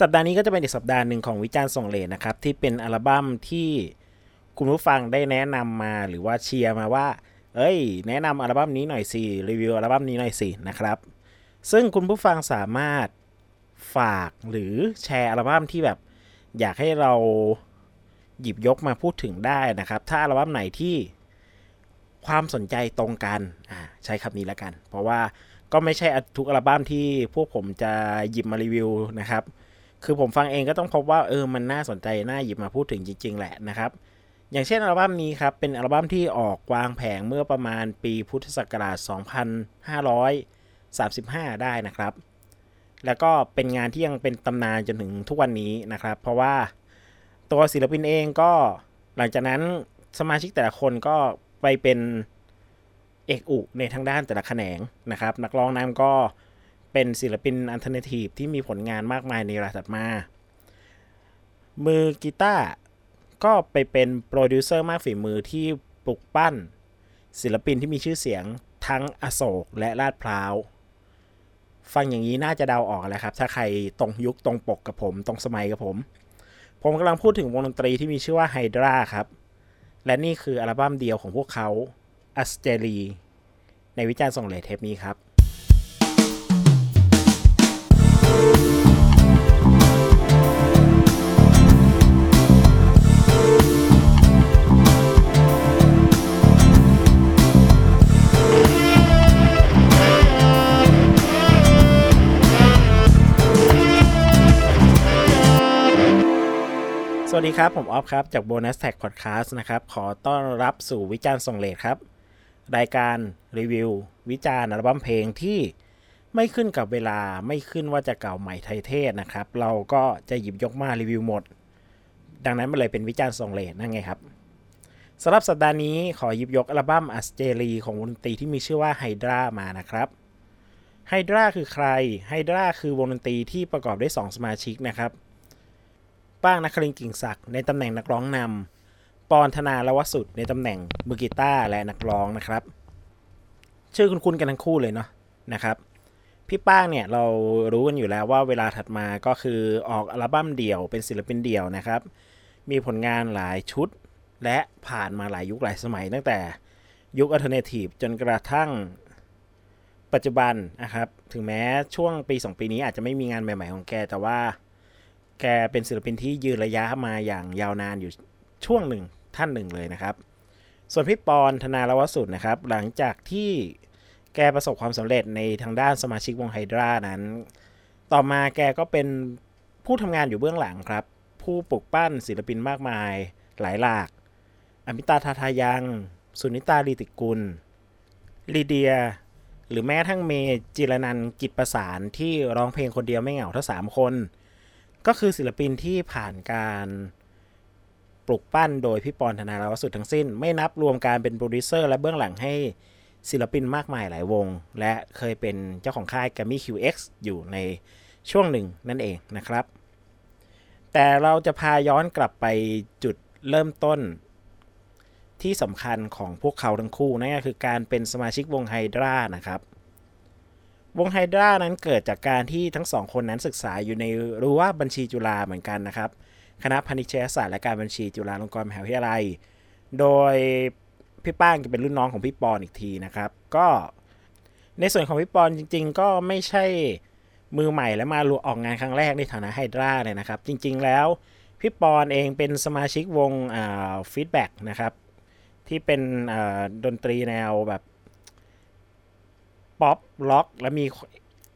สัปดาห์นี้ก็จะเป็นอีกสัปดาห์หนึ่งของวิจารณ์ส่งเลนนะครับ ที่เป็นอัลบั้มที่คุณผู้ฟังได้แนะนำมาหรือว่าเชียร์มาว่า เอ้ย แนะนำอัลบั้มนี้หน่อยสิรีวิวอัลบั้มนี้หน่อยสินะครับ ซึ่งคุณผู้ฟังสามารถฝากหรือแชร์อัลบั้มที่แบบ อยากให้เราหยิบยกมาพูดถึงได้นะครับ ถ้าอัลบั้มไหนที่ความสนใจตรงกันใช้คำนี้แล้วกัน เพราะว่าก็ไม่ใช่ทุกอัลบั้มที่พวกผมจะหยิบมารีวิวนะครับ คือผมฟังเองก็ต้องพบว่าเออมันน่าสนใจ น่าหยิบมาพูดถึงจริง ๆ แหละนะครับ อย่างเช่นอัลบั้มนี้ครับ เป็นอัลบั้มที่ออกวางแผงเมื่อประมาณปีพุทธศักราช 2535 ได้นะครับ แล้วก็เป็นงานที่ยังเป็นตำนานจนถึงทุกวันนี้นะครับ เพราะว่าตัวศิลปินเองก็หลังจากนั้นสมาชิกแต่ละคนก็ไปเป็นเอกอุในทางด้านแต่ละแขนงนะครับ นักร้องนำก็ เป็นศิลปิน alternative ที่มีผลงานมากมายในเวลาถัดมา มือกีตาร์ก็ไปเป็นโปรดิวเซอร์มากฝีมือที่ปลุกปั้น ศิลปินที่มีชื่อเสียงทั้งอโศกและลาดพร้าว ฟังอย่างนี้น่าจะเดาออกแล้วครับ ถ้าใครตรงยุคตรงปกกับผม ตรงสมัยกับผม ผมกำลังพูดถึงวงดนตรีที่มีชื่อว่าไฮดราครับ และนี่คืออัลบั้มเดียวของพวกเขาอัสเจรีในวิจารณ์ส่งเลเทปนี้ครับ วัสดีครับ ผมออฟครับ จาก Bonus Tag Podcast นะครับ ขอต้อนรับสู่วิจารณ์ส่งเลทครับ รายการรีวิว วิจารณ์อัลบั้มเพลงที่ไม่ขึ้นกับเวลาไม่ขึ้นว่าจะเก่าใหม่ไทยเทศนะครับ เราก็จะหยิบยกมารีวิวหมด ดังนั้นมันเลยเป็นวิจารณ์ส่งเลทนั่นไงครับสำหรับสัปดาห์นี้ขอหยิบยกอัลบั้มอัสเจรีของวงดนตรีที่มีชื่อว่าไฮดรามานะครับไฮดราคือใครไฮดราคือวงดนตรีที่ประกอบด้วย2สมาชิกนะครับ ป้างนักคลิงกิ่งศักดิ์ในตำแหน่งนักร้องนำปอนธนาละวสุดในตำแหน่งมือกีตาร์และนักร้องนะครับ ชื่อคุณคุณกันทั้งคู่เลยเนาะนะครับพี่ป้างเนี่ยเรารู้กันอยู่แล้วว่าเวลาถัดมาก็คือออกอัลบั้มเดี่ยวเป็นศิลปินเดี่ยวนะครับ มีผลงานหลายชุด และผ่านมาหลายยุคหลายสมัยตั้งแต่ยุคอัลเทอร์เนทีฟจนกระทั่งปัจจุบันนะครับ ถึงแม้ช่วงปี 2 ปีนี้อาจจะไม่มีงานใหม่ ๆ ของแก แต่ว่า แกเป็นศิลปินที่ยืนระยะมาอย่างยาวนานอยู่ช่วงหนึ่งท่านหนึ่งเลยนะครับ ส่วนพี่ปอนธนารวสุดนะครับ หลังจากที่แกประสบความสำเร็จในทางด้านสมาชิกวงไฮดรานั้น ต่อมาแกก็เป็นผู้ทำงานอยู่เบื้องหลังครับ ผู้ปลุกปั้นศิลปินมากมายหลายหลาก อมิตาทาทายัง สุนิตาลีติกุลลีเดีย หรือแม้ทั้งเมจีระนันท์ กิจประสานที่ร้องเพลงคนเดียวไม่เหงาทั้งสามคน ก็คือศิลปินที่ผ่านการปลุกปั้นโดยพี่ปอนด์ ธนา ลวสุตทั้งสิ้น ไม่นับรวมการเป็นโปรดิวเซอร์และเบื้องหลังให้ศิลปินมากมายหลายวง และเคยเป็นเจ้าของค่าย g a m m y QX อยู่ในช่วงหนึ่งนั่นเองนะครับ แต่เราจะพาย้อนกลับไปจุดเริ่มต้นที่สำคัญของพวกเขาทั้งคู่นั่นก็คือการเป็นสมาชิกวงไฮดรานะครับ วงไฮดรานั้นเกิดจากการที่ทั้งสองคนนั้นศึกษาอยู่ในรั้วบัญชีจุฬาเหมือนกันนะครับ คณะพาณิชยศาสตร์และการบัญชีจุฬาลงกรณ์มหาวิทยาลัย โดยพี่ป้างจะเป็นรุ่นน้องของพี่ปอนอีกทีนะครับ ก็ในส่วนของพี่ปอนจริง ๆ ก็ไม่ใช่มือใหม่และมาออกงานครั้งแรกในฐานะไฮดราเลยนะครับ จริง ๆ แล้วพี่ปอนด์เองเป็นสมาชิกวง Feedback นะครับ ที่เป็นดนตรีแนวแบบ ป๊อปร็อกและมี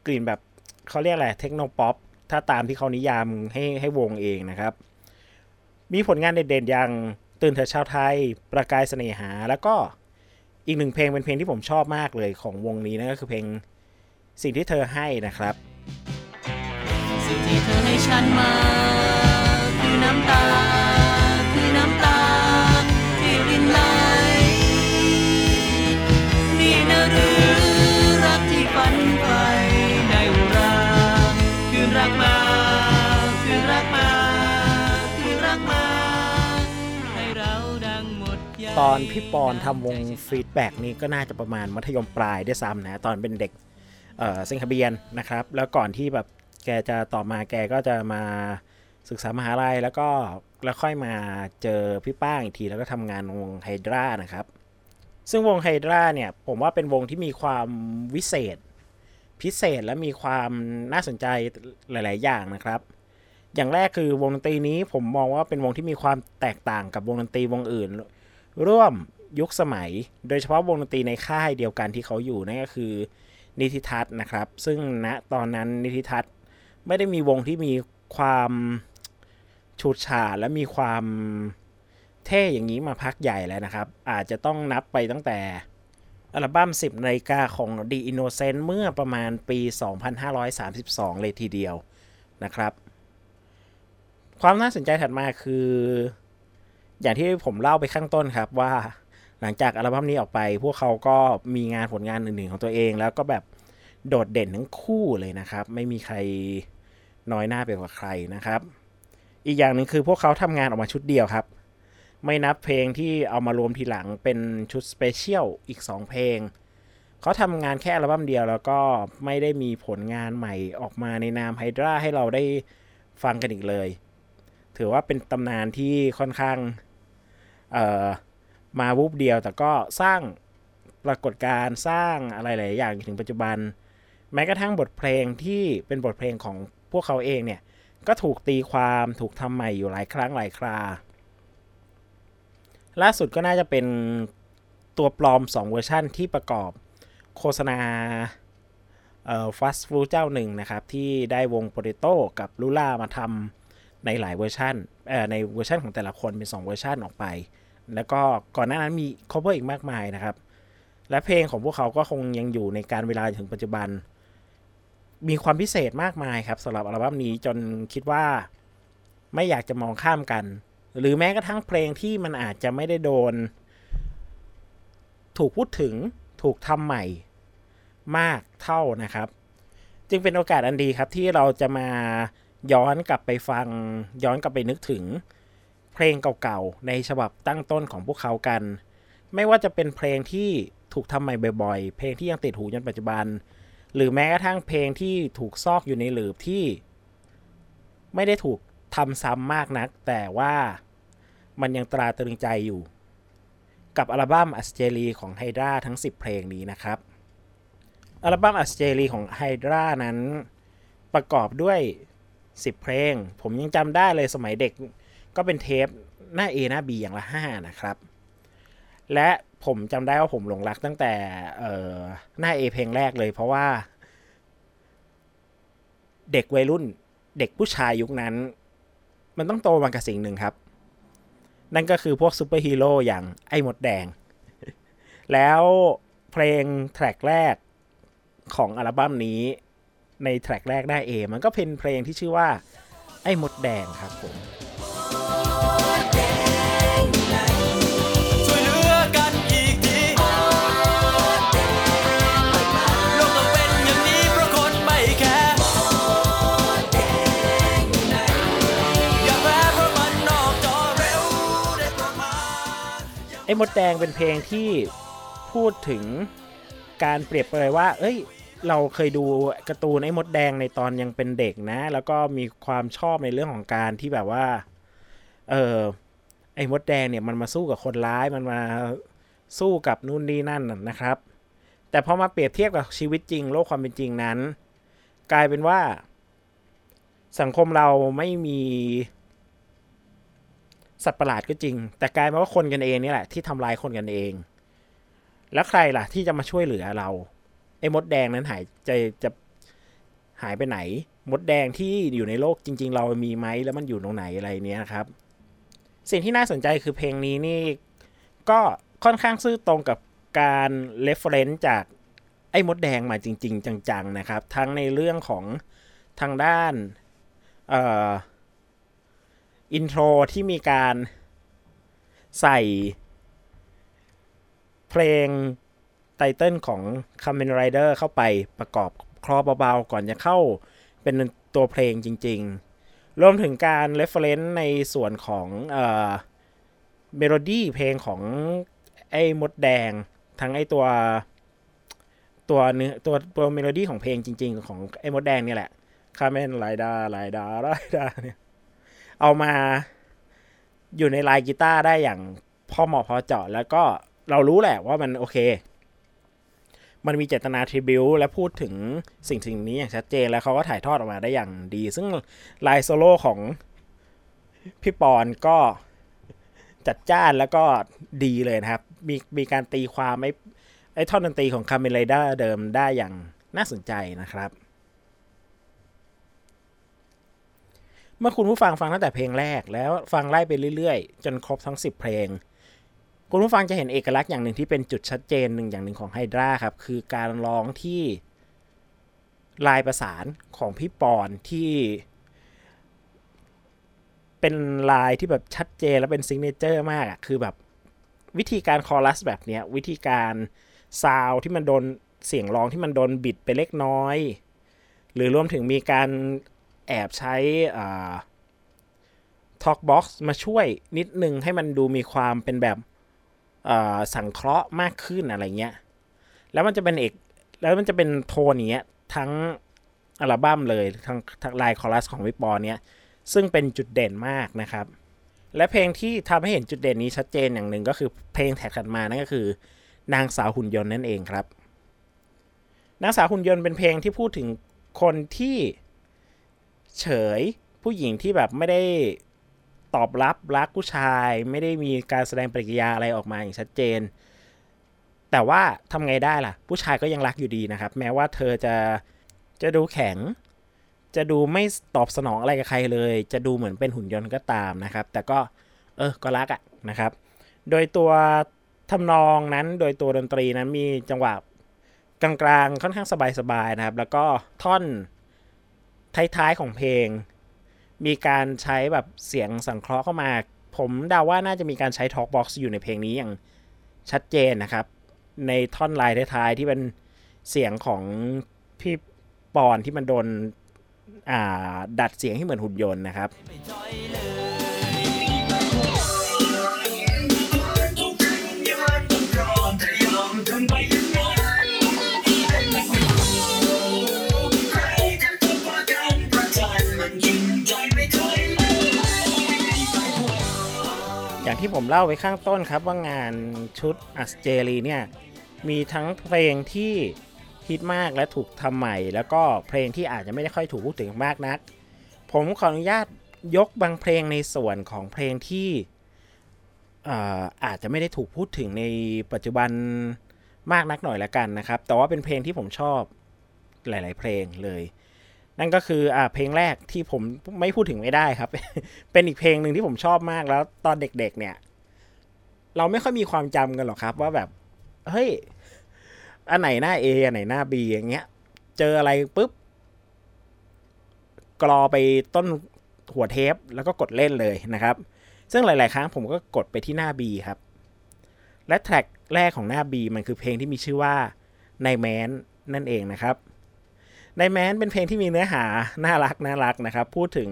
กลิ่นแบบเขาเรียกอะไร techno pop ถ้าตามที่เขานิยามให้ให้วงเองนะครับ มีผลงานเด่นๆอย่างตื่นเถิดชาวไทย ประกายเสน่หา แล้วก็อีกหนึ่งเพลงเป็นเพลงที่ผมชอบมากเลยของวงนี้นั่นก็คือเพลงสิ่งที่เธอให้นะครับ สิ่งที่เธอให้ฉันมาคือน้ำตา ตอนพี่ปอนทำวงฟีดแบ็กนี้ก็น่าจะประมาณมัธยมปลายด้วยซ้ำนะ ตอนเป็นเด็กเอ่อเซนคเบียนนะครับ แล้วก่อนที่แบบแกจะต่อมาแกก็จะมาศึกษามหาลัยแล้วก็แล้วค่อยมาเจอพี่ป้างอีกทีแล้วก็ทำงานวงไฮดรานะครับ ซึ่งวงไฮดราเนี่ยผมว่าเป็นวงที่มีความวิเศษ พิเศษและมีความน่าสนใจหลาย ๆ อย่างนะครับ อย่างแรกคือวงดนตรีนี้ผมมองว่าเป็นวงที่มีความแตกต่างกับวงดนตรีวงอื่น ร่วมยุคสมัย โดยเฉพาะวงดนตรีในค่ายเดียวกันที่เขาอยู่นั่นก็คือนิติทัศน์นะครับ ซึ่งณตอนนั้นนิติทัศน์ไม่ได้มีวงที่มีความฉูดฉาดและมีความเท่อย่างนี้มาพักใหญ่แล้วนะครับ อาจจะต้องนับไปตั้งแต่อัลบั้ม 10นาฬิกาของ The Innocent เมื่อประมาณปี 2532 เลยทีเดียวนะครับ ความน่าสนใจถัดมาคือ อย่างที่ผมเล่าไปข้างต้นครับว่า หลังจากอัลบั้มนี้ออกไป พวกเขาก็มีงานผลงานอื่นๆของตัวเอง แล้วก็แบบโดดเด่นทั้งคู่เลยนะครับ ไม่มีใครน้อยหน้าไปกว่าใครนะครับ อีกอย่างหนึ่งคือพวกเขาทำงานออกมาชุดเดียวครับ ไม่นับเพลงที่เอามารวมทีหลังเป็นชุด special อีก 2 เพลง เขาทำงานแค่อัลบั้มเดียว แล้วก็ไม่ได้มีผลงานใหม่ออกมาในนามไฮดราให้เราได้ฟังกันอีกเลย ถือว่าเป็นตำนานที่ค่อนข้าง มาวูบเดียว แต่ก็สร้างปรากฏการณ์สร้างอะไรหลายอย่างถึงปัจจุบัน แม้กระทั่งบทเพลงที่เป็นบทเพลงของพวกเขาเองเนี่ย ก็ถูกตีความถูกทำใหม่อยู่หลายครั้งหลายครา ล่าสุดก็น่าจะเป็นตัวปลอม 2 เวอร์ชั่นที่ประกอบโฆษณาเอ่อฟาสต์ฟู้ดเจ้าหนึ่งนะครับ ที่ได้วงโปเตโต้กับลูล่ามาทำในหลายเวอร์ชันเอ่อในเวอร์ชันของแต่ละคนเป็น 2 เวอร์ชันออกไป แล้วก็ก่อนหน้านั้นมี cover อีกมากมายนะครับ และเพลงของพวกเขาก็คงยังอยู่ในกาลเวลาถึงปัจจุบัน มีความพิเศษมากมายครับสำหรับอัลบั้มนี้จนคิดว่าไม่อยากจะมองข้ามกัน หรือแม้กระทั่งเพลงที่มันอาจจะไม่ได้โดน ถูกพูดถึงถูกทำใหม่มากเท่านะครับ จึงเป็นโอกาสอันดีครับที่เราจะมาย้อนกลับไปฟังย้อนกลับไปนึกถึง เพลงเก่าๆ ในฉบับตั้งต้นของพวกเขากัน ไม่ว่าจะเป็นเพลงที่ถูกทำใหม่บ่อยๆ เพลงที่ยังติดหูจนปัจจุบัน หรือแม้กระทั่งเพลงที่ถูกซอกอยู่ในหลืบที่ ไม่ได้ถูกทำซ้ำมากนัก แต่ว่ามันยังตราตรึงใจอยู่ กับอัลบั้มอัสเจรีของไฮดราทั้ง 10 เพลงนี้นะครับ อัลบั้มอัสเจรีของไฮดรานั้นประกอบด้วย 10 เพลง ผมยังจำได้เลยสมัยเด็ก ก็เป็นเทปหน้า A หน้า B อย่างละ 5 นะครับ และผมจำได้ว่าผมหลงรักตั้งแต่หน้า A เพลงแรกเลยเพราะว่า เด็กวัยรุ่นเด็กผู้ชายยุคนั้น มันต้องโตมากับสิ่งหนึ่งครับ นั่นก็คือพวกซูเปอร์ฮีโร่อย่างไอ้มดแดง แล้วเพลง track แรกของอัลบั้มนี้ใน track แรก side A มันก็เป็นเพลงที่ชื่อว่า ไอ้มดแดงครับผม อ้มดแดงเป็นเพลงที่พูดถึงการเปรียบเปรยว่า เอ้ย เราเคยดูการ์ตูนไอ้มดแดงในตอนยังเป็นเด็กนะ แล้วก็มีความชอบในเรื่องของการที่แบบว่า เออไอ้มดแดงเนี่ยมันมาสู้กับคนร้ายมันมาสู้กับนู่นนี่นั่นน่ะนะครับ แต่พอมาเปรียบเทียบกับชีวิตจริง โลกความเป็นจริงนั้น กลายเป็นว่า สังคมเราไม่มี สัตว์ประหลาดก็จริง แต่กลายเป็นว่าคนกันเองนี่แหละที่ทำลายคนกันเอง แล้วใครล่ะที่จะมาช่วยเหลือเราไอ้มดแดงนั้นหายจะจะหายไปไหน มดแดงที่อยู่ในโลกจริง ๆ เรามีไหมแล้วมันอยู่ตรงไหนอะไรเนี้ยครับ สิ่งที่น่าสนใจคือเพลงนี้นี่ก็ค่อนข้างซื่อตรงกับการ reference จากไอ้มดแดงมาจริง ๆ จังๆนะครับ ทั้งในเรื่องของทางด้านเอ่อ intro ที่มีการใส่เพลง title ของ Kamen Rider เข้าไปประกอบคลอเบาๆ ก่อนจะเข้าเป็นตัวเพลงจริงๆ รวมถึงการ reference ในส่วนของเอ่อเมโลดี้เพลงของไอ้มดแดง ทั้งไอ้ตัวตัวเนื้อตัวตัวเมโลดี้ของเพลงจริง ๆ ของไอ้มดแดงนี่แหละ Kamen Rider Rider Rider เนี่ย เอามาอยู่ในลายกีตาร์ได้อย่างพอเหมาะพอเจาะ แล้วก็เรารู้แหละว่ามันโอเค มันมีเจตนา tribute และพูดถึงสิ่งสิ่งนี้อย่างชัดเจน แล้วเขาก็ถ่ายทอดออกมาได้อย่างดี ซึ่งลายโซโล่ของพี่ปอนด์ก็จัดจ้านแล้วก็ดีเลยนะครับ มีมีการตีความไอ้ไอ้ท่อนดนตรีของคาเมนไลดาเดิมได้อย่างน่าสนใจนะครับ เมื่อคุณผู้ฟังฟังตั้งแต่เพลงแรกแล้วฟังไล่ไปเรื่อยๆ จนครบทั้ง 10 เพลง คุณผู้ฟังจะเห็นเอกลักษณ์อย่างหนึ่งที่เป็นจุดชัดเจนหนึ่งอย่างหนึ่งของไฮดราครับ คือการร้องที่ลายประสานของพี่ปอนที่ เป็นลายที่แบบชัดเจนและเป็น signature มากอะคือแบบวิธีการคอรัสแบบเนี้ยวิธีการซาวที่มันโดนเสียงร้องที่มันโดนบิดไปเล็กน้อย หรือรวมถึงมีการ แอบใช้ talk box มาช่วยนิดนึงให้มันดูมีความเป็นแบบสังเคราะห์มากขึ้นอะไรเงี้ย แล้วมันจะเป็นเอกแล้วมันจะเป็นโทนเงี้ยทั้งอัลบั้มเลยทั้งทั้งลายคอรัสของวิปปอเนี้ยซึ่งเป็นจุดเด่นมากนะครับ และเพลงที่ทำให้เห็นจุดเด่นนี้ชัดเจนอย่างหนึ่งก็คือเพลงแท็กถัดมานั่นก็คือ นางสาวหุ่นยนต์นั่นเองครับ นางสาวหุ่นยนต์เป็นเพลงที่พูดถึงคนที่ เฉยผู้หญิงที่แบบไม่ได้ตอบรับรักผู้ชาย ไม่ได้มีการแสดงปฏิกิริยาอะไรออกมาอย่างชัดเจน แต่ว่าทำไงได้ล่ะ ผู้ชายก็ยังรักอยู่ดีนะครับ แม้ว่าเธอจะจะดูแข็ง จะดูไม่ตอบสนองอะไรกับใครเลย จะดูเหมือนเป็นหุ่นยนต์ก็ตามนะครับ แต่ก็เออก็รักอะนะครับ โดยตัวทำนองนั้นโดยตัวดนตรีนั้นมีจังหวะกลางๆค่อนข้างสบายๆนะครับ แล้วก็ท่อน ท้ายๆของเพลง มีการใช้แบบเสียงสังเคราะห์เข้ามา ผมเดาว่าน่าจะมีการใช้ Talk Box อยู่ในเพลงนี้อย่างชัดเจนนะครับ ในท่อนลายท้ายๆที่เป็นเสียงของพี่ปอนที่มันโดนดัดเสียงให้เหมือนหุ่นยนต์นะครับ ที่ผมเล่าไว้ข้างต้นครับว่างานชุดอัสเจรีเนี่ยมีทั้งเพลงที่ฮิตมากและถูกทำใหม่ แล้วก็เพลงที่อาจจะไม่ได้ค่อยถูกพูดถึงมากนัก ผมขออนุญาตยกบางเพลงในส่วนของเพลงที่อาจจะไม่ได้ถูกพูดถึงในปัจจุบันมากนักหน่อยละกันนะครับ แต่ว่าเป็นเพลงที่ผมชอบหลาย ๆ เพลงเลย นั่นก็คืออ่าเพลงแรกที่ผมไม่พูดถึงไม่ได้ครับ เป็นอีกเพลงหนึ่งที่ผมชอบมากแล้วตอนเด็ก ๆ เนี่ย เราไม่ค่อยมีความจำกันหรอกครับ ว่าแบบเฮ้ยอันไหนหน้า A อันไหนหน้า B อย่างเงี้ย เจออะไรปุ๊บกรอไปต้นหัวเทปแล้วก็กดเล่นเลยนะครับ ซึ่งหลาย ๆ ครั้งผมก็กดไปที่หน้า B ครับ และแทร็กแรกของหน้า B มันคือเพลงที่มีชื่อว่าในแมนนั่นเองนะครับ นายแมนเป็นเพลงที่มีเนื้อหาน่ารักน่ารักนะครับ พูดถึง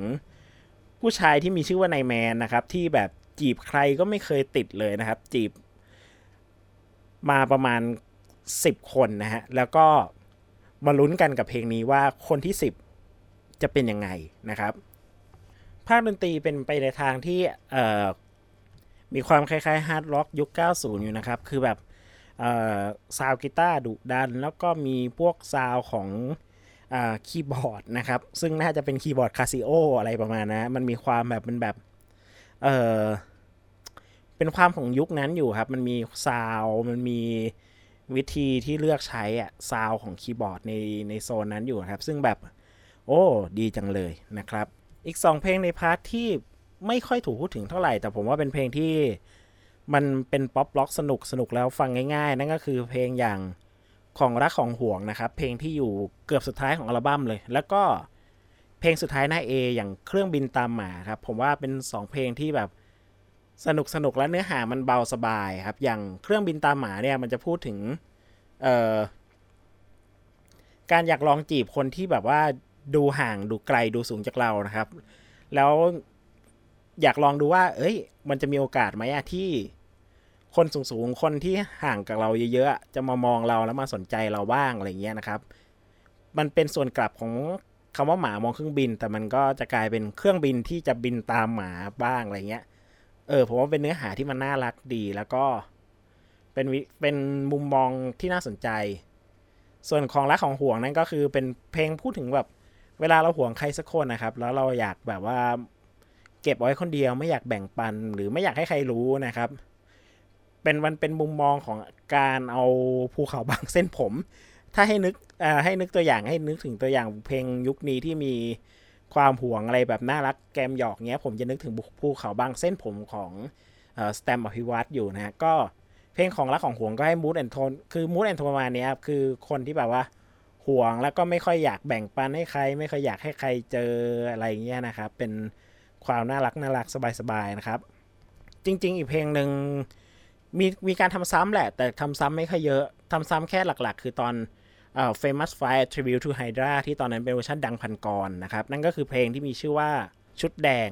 ผู้ชายที่มีชื่อว่านายแมนนะครับ ที่แบบจีบใครก็ไม่เคยติดเลยนะครับ จีบ มาประมาณ 10 คนนะฮะ แล้วก็มาลุ้นกันกับเพลงนี้ว่าคนที่ 10 จะเป็นยังไงนะครับ ภาคดนตรีเป็นไปในทางที่มีความคล้ายๆ hard rock ยุค 90 อยู่นะครับ คือแบบซาวกีตาร์ดุดัน แล้วก็มีพวกซาวของ คีย์บอร์ดนะครับ ซึ่งน่าจะเป็นคีย์บอร์ดคาซิโออะไรประมาณนะมันมีความแบบเป็นแบบเออเป็นความของยุคนั้นอยู่ครับ มันมีซาวมันมีวิธีที่เลือกใช้อะซาวของคีย์บอร์ดในในโซนนั้นอยู่ครับ ซึ่งแบบโอ้ดีจังเลยนะครับ อีก 2 เพลงใน part ที่ไม่ค่อยถูกพูดถึงเท่าไหร่ แต่ผมว่าเป็นเพลงที่มันเป็นป๊อปล็อกสนุกสนุกแล้วฟังง่ายๆ นั่นก็คือเพลงอย่าง ของรักของห่วงนะครับ เพลงที่อยู่เกือบสุดท้ายของอัลบั้มเลย แล้วก็เพลงสุดท้ายหน้า A อย่างเครื่องบินตามหมาครับ ผมว่าเป็น 2 เพลงที่แบบสนุกสนุกและเนื้อหามันเบาสบายครับ อย่างเครื่องบินตามหมาเนี่ยมันจะพูดถึงเอ่อการอยากลองจีบคนที่แบบว่าดูห่างดูไกลดูสูงจากเรานะครับ แล้วอยากลองดูว่า เอ้ย มันจะมีโอกาสไหมอะที่ คนสูงๆ คนที่ห่างกับเราเยอะๆ จะมามองเราแล้วมาสนใจเราบ้างอะไรเงี้ยนะครับ มันเป็นส่วนกลับของคำว่าหมามองเครื่องบิน แต่มันก็จะกลายเป็นเครื่องบินที่จะบินตามหมาบ้างอะไรเงี้ย เออผมว่าเป็นเนื้อหาที่มันน่ารักดีแล้วก็เป็นวิเป็นมุมมองที่น่าสนใจ ส่วนของรักของห่วงนั่นก็คือเป็นเพลงพูดถึงแบบเวลาเราห่วงใครสักคนนะครับ แล้วเราอยากแบบว่า เก็บไว้คนเดียวไม่อยากแบ่งปันหรือไม่อยากให้ใครรู้นะครับ เป็นมันเป็นมุมมองของการเอาภูเขาบางเส้นผม ถ้าให้นึกให้นึกตัวอย่างให้นึกถึงตัวอย่างเพลงยุคนี้ที่มีความห่วงอะไรแบบน่ารักแกมหยอกเงี้ย ผมจะนึกถึงภูเขาบางเส้นผมของแสตมป์ อภิวัชร์อยู่นะก็เพลงของรักของหวงก็ให้ mood and tone คือ mood and tone ประมาณนี้ครับคือคนที่แบบว่าหวงแล้วก็ไม่ค่อยอยากแบ่งปันให้ใคร ไม่ค่อยอยากให้ใครเจออะไรเงี้ยนะครับ เป็นความน่ารักน่ารักสบายๆนะครับ จริง ๆ อีกเพลงหนึ่ง มีมีการทำซ้ำแหละ แต่ทำซ้ำไม่ค่อยเยอะทำซ้ำแค่หลักๆ คือตอนเอ่อ famous fire tribute to Hydra ที่ตอนนั้นเป็นเวอร์ชันดังพันกรนะครับ นั่นก็คือเพลงที่มีชื่อว่าชุดแดง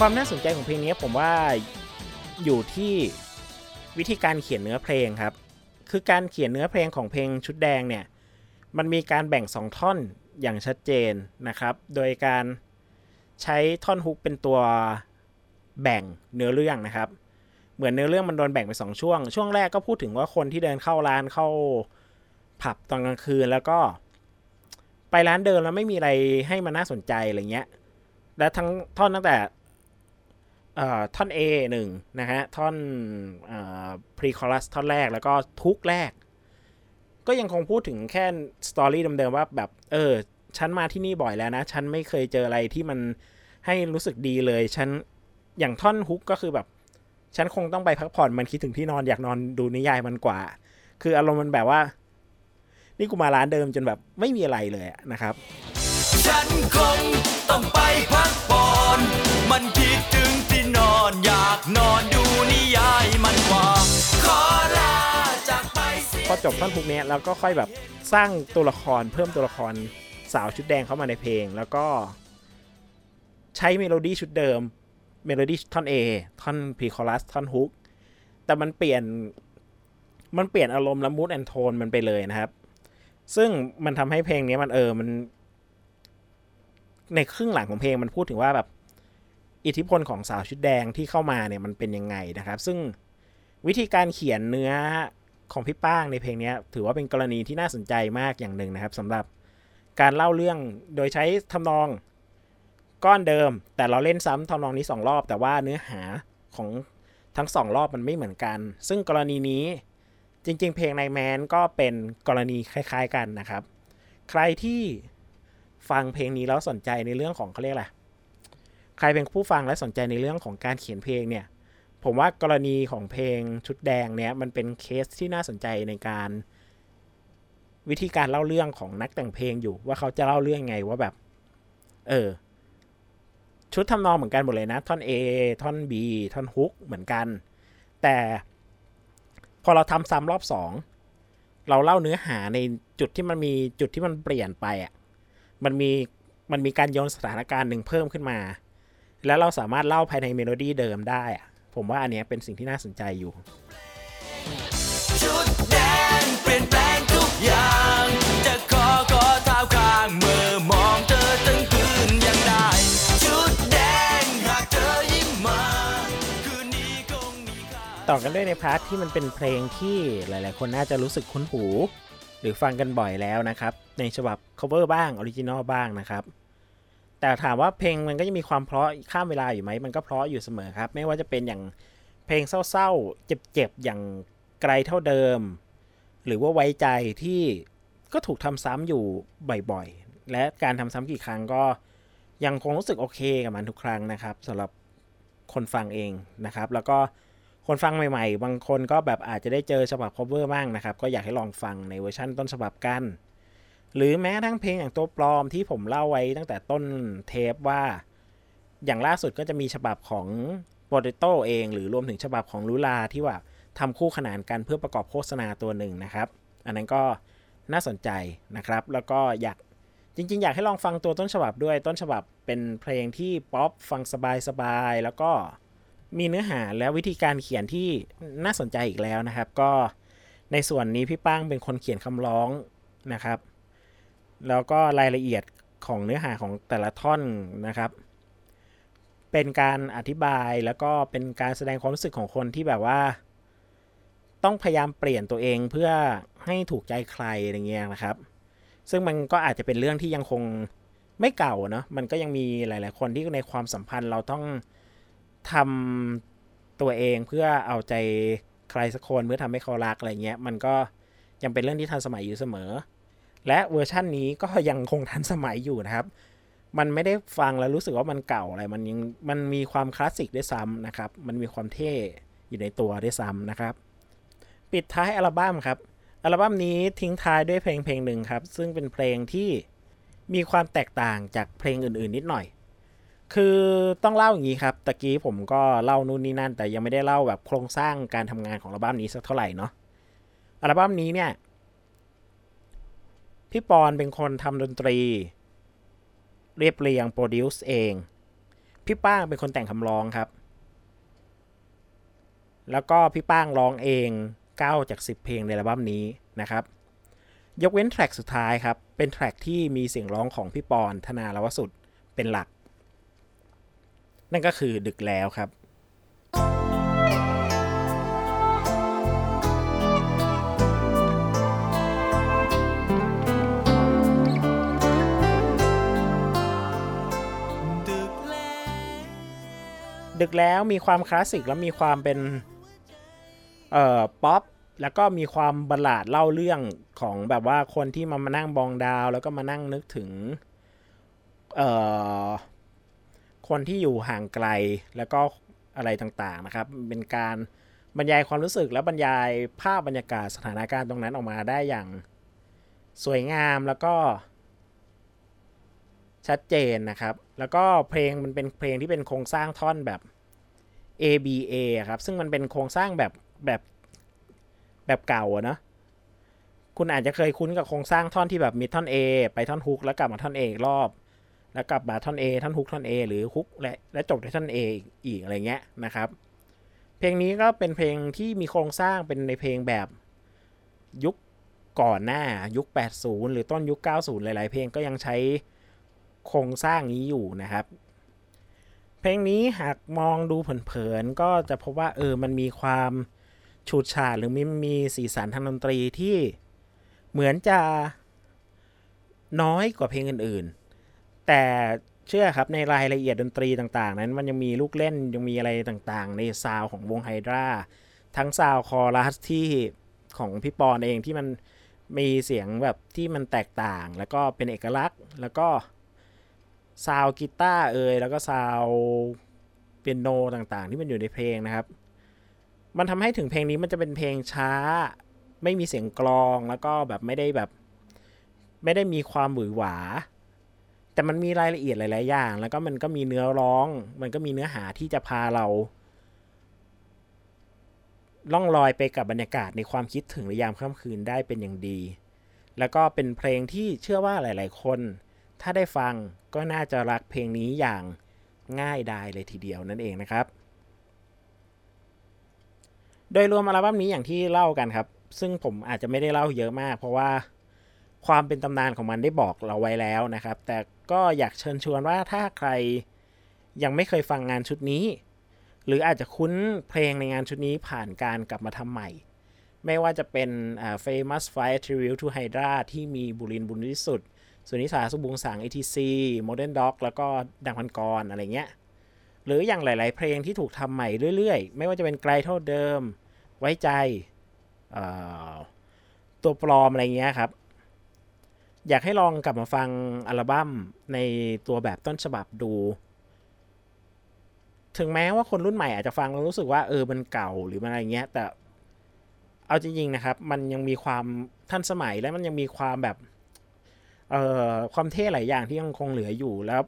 ความน่าสนใจของเพลงนี้ผมว่า อยู่ที่วิธีการเขียนเนื้อเพลงครับ คือการเขียนเนื้อเพลงของเพลงชุดแดงเนี่ย มันมีการแบ่งสองท่อนอย่างชัดเจนนะครับ โดยการใช้ท่อนฮุกเป็นตัวแบ่งเนื้อเรื่องนะครับ เหมือนเนื้อเรื่องมันโดนแบ่งเป็นสองช่วง ช่วงแรกก็พูดถึงว่าคนที่เดินเข้าร้านเข้าผับตอนกลางคืนแล้วก็ไปร้านเดิมแล้วไม่มีอะไรให้มันน่าสนใจอะไรเงี้ย และทั้งท่อนตั้งแต่ ท่อน A หนึ่งนะฮะท่อนpre-chorus ท่อนแรกแล้วก็ hook แรก ก็ยังคงพูดถึงแค่ story เดิมๆว่าแบบ เออ ฉันมาที่นี่บ่อยแล้วนะ ฉันไม่เคยเจออะไรที่มันให้รู้สึกดีเลย ฉันอย่างท่อน hook ก็คือแบบ ฉันคงต้องไปพักผ่อนมันคิดถึงที่นอนอยากนอนดูนิยายมันกว่า คืออารมณ์มันแบบว่า นี่กูมาร้านเดิมจนแบบไม่มีอะไรเลยนะครับ ฉันคงต้องไปพักผ่อน มันคิดถึงที่นอนอยากนอนดูนิยายมันกว่า ขอลาจากไปสิพอจบท่อน hook เนี้ยแล้วก็ค่อยแบบสร้างตัวละครเพิ่มตัวละครสาวชุดแดงเข้ามาในเพลง แล้วก็ ใช้เมโลดี้ชุดเดิม เมโลดี้ท่อน A ท่อน pre-chorus ท่อน hook แต่มันเปลี่ยนมันเปลี่ยนอารมณ์และ mood and tone มันไปเลยนะครับ ซึ่งมันทำให้เพลงนี้มันเออมัน ในครึ่งหลังของเพลงมันพูดถึงว่าแบบอิทธิพลของสาวชุดแดงที่เข้ามาเนี่ยมันเป็นยังไงนะครับ ซึ่งวิธีการเขียนเนื้อของพี่ป้างในเพลงนี้ถือว่าเป็นกรณีที่น่าสนใจมากอย่างหนึ่งนะครับสำหรับการเล่าเรื่องโดยใช้ทำนองก้อนเดิม แต่เราเล่นซ้ำทำนองนี้สองรอบ แต่ว่าเนื้อหาของทั้งสองรอบมันไม่เหมือนกัน ซึ่งกรณีนี้จริง ๆ เพลงในแมนก็เป็นกรณีคล้าย ๆ กันนะครับ ใครที่ ฟังเพลงนี้แล้วสนใจในเรื่องของเขาเรียกอะไรใครเป็นผู้ฟังและสนใจในเรื่องของการเขียนเพลงเนี่ย ผมว่ากรณีของเพลงชุดแดงเนี่ยมันเป็นเคสที่น่าสนใจในการ วิธีการเล่าเรื่องของนักแต่งเพลงอยู่ ว่าเขาจะเล่าเรื่องไงว่าแบบ เออ ชุดทำนองเหมือนกันหมดเลยนะ ท่อน A ท่อน B ท่อนฮุกเหมือนกัน แต่พอเราทำซ้ำรอบสองเราเล่าเนื้อหาในจุดที่มันมีจุดที่มันเปลี่ยนไปอะ มันมีมันมีการโยนสถานการณ์หนึ่งเพิ่มขึ้นมา แล้วเราสามารถเล่าภายในเมโลดี้เดิมได้อะผมว่าอันเนี้ยเป็นสิ่งที่น่าสนใจอยู่ชุดแดงเปลี่ยนแปลงทุกอย่าง จะขอขอเท้าข้างเมื่อมองเธอทั้งคืนยังได้ ชุดแดงหากเธอยิ้มมา คืนนี้คงมีค่าต่อกันด้วยใน part ที่มันเป็นเพลงที่หลาย ๆ คนน่าจะรู้สึกคุ้นหู หรือฟังกันบ่อยแล้วนะครับ ในฉบับ cover บ้าง original บ้างนะครับ แต่ถามว่าเพลงมันก็ยังมีความเพราะข้ามเวลาอยู่ไหมมันก็เพราะอยู่เสมอครับ ไม่ว่าจะเป็นอย่างเพลงเศร้าๆ เจ็บๆ อย่างไกลเท่าเดิม หรือว่าไว้ใจที่ก็ถูกทำซ้ำอยู่บ่อยๆ และการทำซ้ำกี่ครั้งก็ยังคงรู้สึกโอเคกับมันทุกครั้งนะครับสำหรับคนฟังเองนะครับ แล้วก็ คนฟังใหม่ๆ บางคนก็แบบอาจจะได้เจอฉบับ cover บ้างนะครับ ก็อยากให้ลองฟังในเวอร์ชั่นต้นฉบับกัน หรือแม้กระทั่งเพลงอย่างตัวปลอมที่ผมเล่าไว้ตั้งแต่ต้นเทปว่า อย่างล่าสุดก็จะมีฉบับของ p o t a t o เอง หรือรวมถึงฉบับของลุลาที่ว่าทำคู่ขนานกันเพื่อประกอบโฆษณาตัวหนึ่งนะครับ อันนั้นก็น่าสนใจนะครับ แล้วก็อยากจริง ๆ อยากให้ลองฟังตัวต้นฉบับด้วยต้นฉบับเป็นเพลงที่ป๊อปฟังสบายๆแล้วก็ มีเนื้อหาและวิธีการเขียนที่น่าสนใจอีกแล้วนะครับ ก็ในส่วนนี้พี่ป้างเป็นคนเขียนคำร้องนะครับ แล้วก็รายละเอียดของเนื้อหาของแต่ละท่อนนะครับ เป็นการอธิบายแล้วก็เป็นการแสดงความรู้สึกของคนที่แบบว่า ต้องพยายามเปลี่ยนตัวเองเพื่อให้ถูกใจใครอะไรเงี้ยนะครับ ซึ่งมันก็อาจจะเป็นเรื่องที่ยังคงไม่เก่าเนาะมันก็ยังมีหลาย ๆ คนที่ในความสัมพันธ์เราต้อง ทำตัวเองเพื่อเอาใจใครสักคนเพื่อทำให้เขารักอะไรเงี้ย มันก็ยังเป็นเรื่องที่ทันสมัยอยู่เสมอ และเวอร์ชั่นนี้ก็ยังคงทันสมัยอยู่นะครับ มันไม่ได้ฟังแล้วรู้สึกว่ามันเก่าอะไร มันยังมันมีความคลาสสิกด้วยซ้ำนะครับ มันมีความเท่อยู่ในตัวด้วยซ้ำนะครับ ปิดท้ายอัลบั้มครับ อัลบั้มนี้ทิ้งท้ายด้วยเพลงเพลงหนึ่งครับ ซึ่งเป็นเพลงที่มีความแตกต่างจากเพลงอื่นๆ นิดหน่อย คือต้องเล่าอย่างนี้ครับตะกี้ผมก็เล่านู่นนี่นั่น แต่ยังไม่ได้เล่าแบบโครงสร้างการทำงานของอัลบั้มนี้สักเท่าไหร่เนาะอัลบั้มนี้เนี่ย พี่ปอนเป็นคนทำดนตรี เรียบเรียงโปรดิวซ์เอง พี่ป้างเป็นคนแต่งคำร้องครับ แล้วก็พี่ป้างร้องเอง 9 จาก 10 เพลงในอัลบั้มนี้นะครับ ยกเว้นแทร็กสุดท้ายครับ เป็นแทร็กที่มีเสียงร้องของพี่ปอนธนาลวสุดเป็นหลัก นั่นก็คือดึกแล้วครับดึกแล้วดึกแล้วมีความคลาสสิกแล้วมีความเป็น เอ่อ ป๊อป แล้วก็มีความบัลลาดเล่าเรื่องของแบบว่าคนที่มามานั่งบองดาว แล้วก็มานั่งนึกถึง เอ่อ คนที่อยู่ห่างไกลแล้วก็อะไรต่างๆนะครับ เป็นการบรรยายความรู้สึกและบรรยายภาพบรรยากาศสถานการณ์ตรงนั้นออกมาได้อย่างสวยงามแล้วก็ ชัดเจนนะครับ แล้วก็เพลงมันเป็นเพลงที่เป็นโครงสร้างท่อนแบบ A B A ครับ ซึ่งมันเป็นโครงสร้างแบบแบบแบบเก่าเนอะคุณอาจจะเคยคุ้นกับโครงสร้างท่อนที่แบบมีท่อน A ไปท่อนฮุกแล้วกลับมาท่อน A อีกรอบ แล้วกลับมาท่อน A ท่อนฮุกท่อน A หรือฮุกและและจบด้วยท่อน A อีกอะไรเงี้ยนะครับ เพลงนี้ก็เป็นเพลงที่มีโครงสร้างเป็นในเพลงแบบยุคก่อนหน้ายุค 80 หรือต้นยุค 90 หลาย ๆ เพลงก็ยังใช้โครงสร้างนี้อยู่นะครับ เพลงนี้หากมองดูเผินๆก็จะพบว่าเออมันมีความฉูดฉาดหรือมีมีสีสันทางดนตรีที่เหมือนจะน้อยกว่าเพลงอื่น ๆ แต่เชื่อครับในรายละเอียดดนตรีต่างๆ นั้น มันยังมีลูกเล่นยังมีอะไรต่างๆ ในซาวของวงไฮดราทั้งซาวคอรัสที่ของพี่ปอนเองที่มันมีเสียงแบบที่มันแตกต่าง แล้วก็เป็นเอกลักษณ์ แล้วก็ซาวกีตาร์เอยแล้วก็ซาวเปียโนต่างๆ ที่มันอยู่ในเพลงนะครับ มันทำให้ถึงเพลงนี้มันจะเป็นเพลงช้า ไม่มีเสียงกลองแล้วก็แบบไม่ได้แบบ ไม่ได้มีความหวือหวา แต่มันมีรายละเอียดหลาย ๆ อย่าง แล้วก็มันก็มีเนื้อร้อง มันก็มีเนื้อหาที่จะพาเรา ล่องลอยไปกับบรรยากาศในความคิดถึงในยามค่ำคืนได้เป็นอย่างดี แล้วก็เป็นเพลงที่เชื่อว่าหลาย ๆ คน ถ้าได้ฟังก็น่าจะรักเพลงนี้อย่างง่ายดายเลยทีเดียวนั่นเองนะครับ โดยรวมอัลบั้มนี้อย่างที่เล่ากันครับ ซึ่งผมอาจจะไม่ได้เล่าเยอะมาก เพราะว่าความเป็นตำนานของมันได้บอกเราไว้แล้วนะครับ แต่ ก็อยากเชิญชวนว่าถ้าใครยังไม่เคยฟังงานชุดนี้ หรืออาจจะคุ้นเพลงในงานชุดนี้ผ่านการกลับมาทำใหม่ ไม่ว่าจะเป็นอ่า famous fight tribute to Hydra ที่มีบุรินบุญวิสุทธิ์สุนิสาสุบุงสัง ATC Modern Dog แล้วก็ดังพันกรอะไรเงี้ย หรืออย่างหลาย ๆ เพลงที่ถูกทำใหม่เรื่อย ๆ ไม่ว่าจะเป็นไกลเท่าเดิม ไว้ใจตัวปลอมอะไรเงี้ยครับ อยากให้ลองกลับมาฟังอัลบั้มในตัวแบบต้นฉบับดู ถึงแม้ว่าคนรุ่นใหม่อาจจะฟังแล้วรู้สึกว่าเออมันเก่าหรือมันอะไรเงี้ย แต่เอาจริงๆนะครับ มันยังมีความทันสมัยและมันยังมีความแบบเอ่อความเท่หลายอย่างที่ยังคงเหลืออยู่แล้ว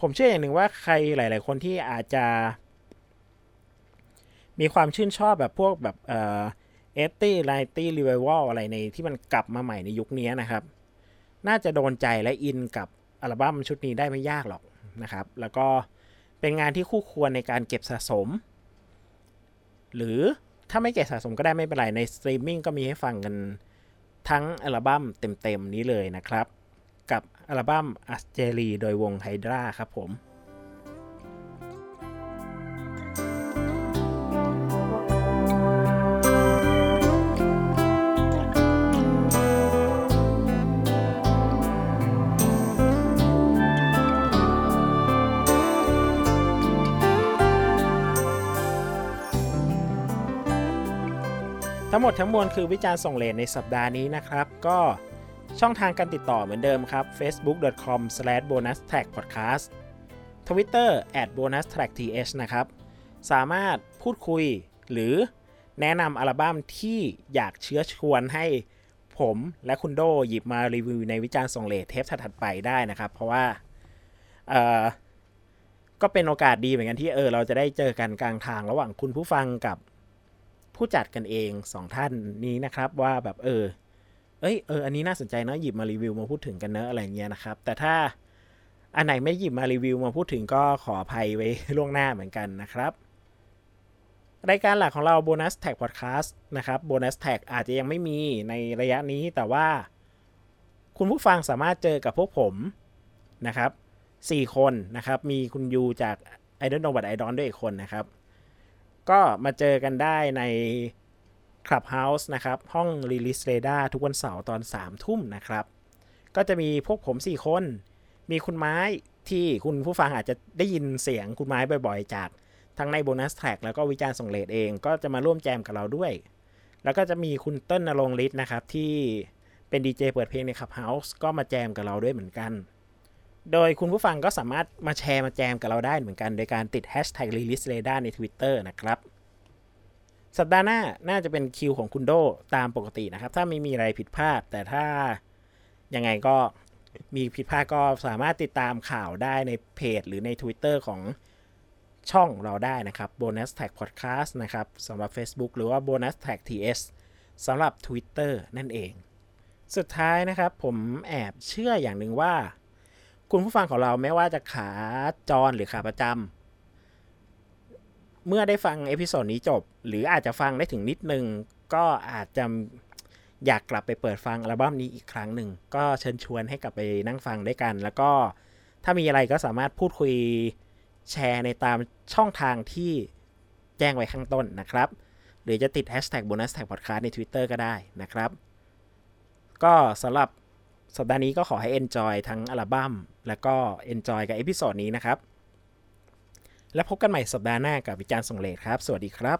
ผมเชื่ออย่างหนึ่งว่าใครหลาย ๆ คนที่อาจจะ มีความชื่นชอบแบบพวกแบบเอ่อ eighties nineties revival อะไรในที่มันกลับมาใหม่ในยุคนี้นะครับ น่าจะโดนใจและอินกับอัลบั้มชุดนี้ได้ไม่ยากหรอกนะครับ แล้วก็เป็นงานที่คู่ควรในการเก็บสะสม หรือถ้าไม่เก็บสะสมก็ได้ไม่เป็นไร ในสตรีมมิ่งก็มีให้ฟังกันทั้งอัลบั้มเต็มๆนี้เลยนะครับ กับอัลบั้มอัศเจรีย์โดยวง Hydra ครับผม งหมดทั้งมวลคือวิจารณ์ส่งเลนในสัปดาห์นี้นะครับ ก็ช่องทางการติดต่อเหมือนเดิมครับ facebook.com/bonustrackpodcast Twitter @bonustrackth นะครับ สามารถพูดคุยหรือแนะนำอัลบั้มที่อยากเชื้อชวนให้ผมและคุณโดหยิบมารีวิวในวิจารณ์ส่งเลทเทปถัดไปได้นะครับ เพราะว่าเออก็เป็นโอกาสดีเหมือนกันที่เออเราจะได้เจอกันกลางทางระหว่างคุณผู้ฟังกับ ผู้จัดกันเองสองท่านนี้นะครับว่าแบบเออ เอ้ยเอออันนี้น่าสนใจเนาะหยิบมารีวิวมาพูดถึงกันเนอะอะไรเงี้ยนะครับ แต่ถ้าอันไหนไม่หยิบมารีวิวมาพูดถึงก็ขออภัยไว้ล่วงหน้าเหมือนกันนะครับรายการหลักของเรา Bonus Tag Podcast นะครับ Bonus Tag อาจจะยังไม่มีในระยะนี้แต่ว่า คุณผู้ฟังสามารถเจอกับพวกผมนะครับ 4 คนนะครับ มีคุณยูจาก I don't know what I don't ด้วยอีกคนนะครับ ก็มาเจอกันได้ใน Clubhouse นะครับ ห้อง Release Radar ทุกวันเสาร์ตอน 3 ทุ่มนะครับ ก็จะมีพวกผม 4 คน มีคุณไม้ที่คุณผู้ฟังอาจจะได้ยินเสียงคุณไม้บ่อยๆ จากทั้งในโบนัสแทร็กแล้วก็วิจารณ์ส่งเลดเองก็จะมาร่วมแจมกับเราด้วย แล้วก็จะมีคุณเติ้ลนรงฤทธิ์นะครับ ที่เป็นดีเจเปิดเพลงใน Clubhouse ก็มาแจมกับเราด้วยเหมือนกัน โดยคุณผู้ฟังก็สามารถมาแชร์มาแจมกับเราได้เหมือนกัน โดยการติด hashtag release radar ใน Twitter นะครับ สัปดาห์หน้าน่าจะเป็นคิวของคุณโดตามปกตินะครับ ถ้าไม่มีอะไรผิดพลาด แต่ถ้ายังไงก็มีผิดพลาดก็สามารถติดตามข่าวได้ในเพจ หรือใน Twitter ของช่องเราได้นะครับ Bonus Tag Podcast นะครับสำหรับ Facebook หรือว่า Bonus Tag TS สำหรับ Twitter นั่นเอง สุดท้ายนะครับผมแอบเชื่ออย่างหนึ่งว่า คุณผู้ฟังของเราไม่ว่าจะขาจรหรือขาประจำเมื่อได้ฟัง episode นี้จบ หรืออาจจะฟังได้ถึงนิดนึง ก็อาจจะอยากกลับไปเปิดฟังอัลบั้มนี้อีกครั้งหนึ่ง ก็เชิญชวนให้กลับไปนั่งฟังด้วยกัน แล้วก็ถ้ามีอะไรก็สามารถพูดคุยแชร์ในตามช่องทางที่แจ้งไว้ข้างต้นนะครับ หรือจะติด hashtag bonus track podcast ใน Twitter ก็ได้นะครับ ก็สำหรับ สัปดาห์นี้ก็ขอให้ enjoy ทั้งอัลบั้มแล้วก็ enjoy กับ episode นี้นะครับ แล้วพบกันใหม่สัปดาห์หน้ากับวิจารณ์ส่ง late ครับ สวัสดีครับ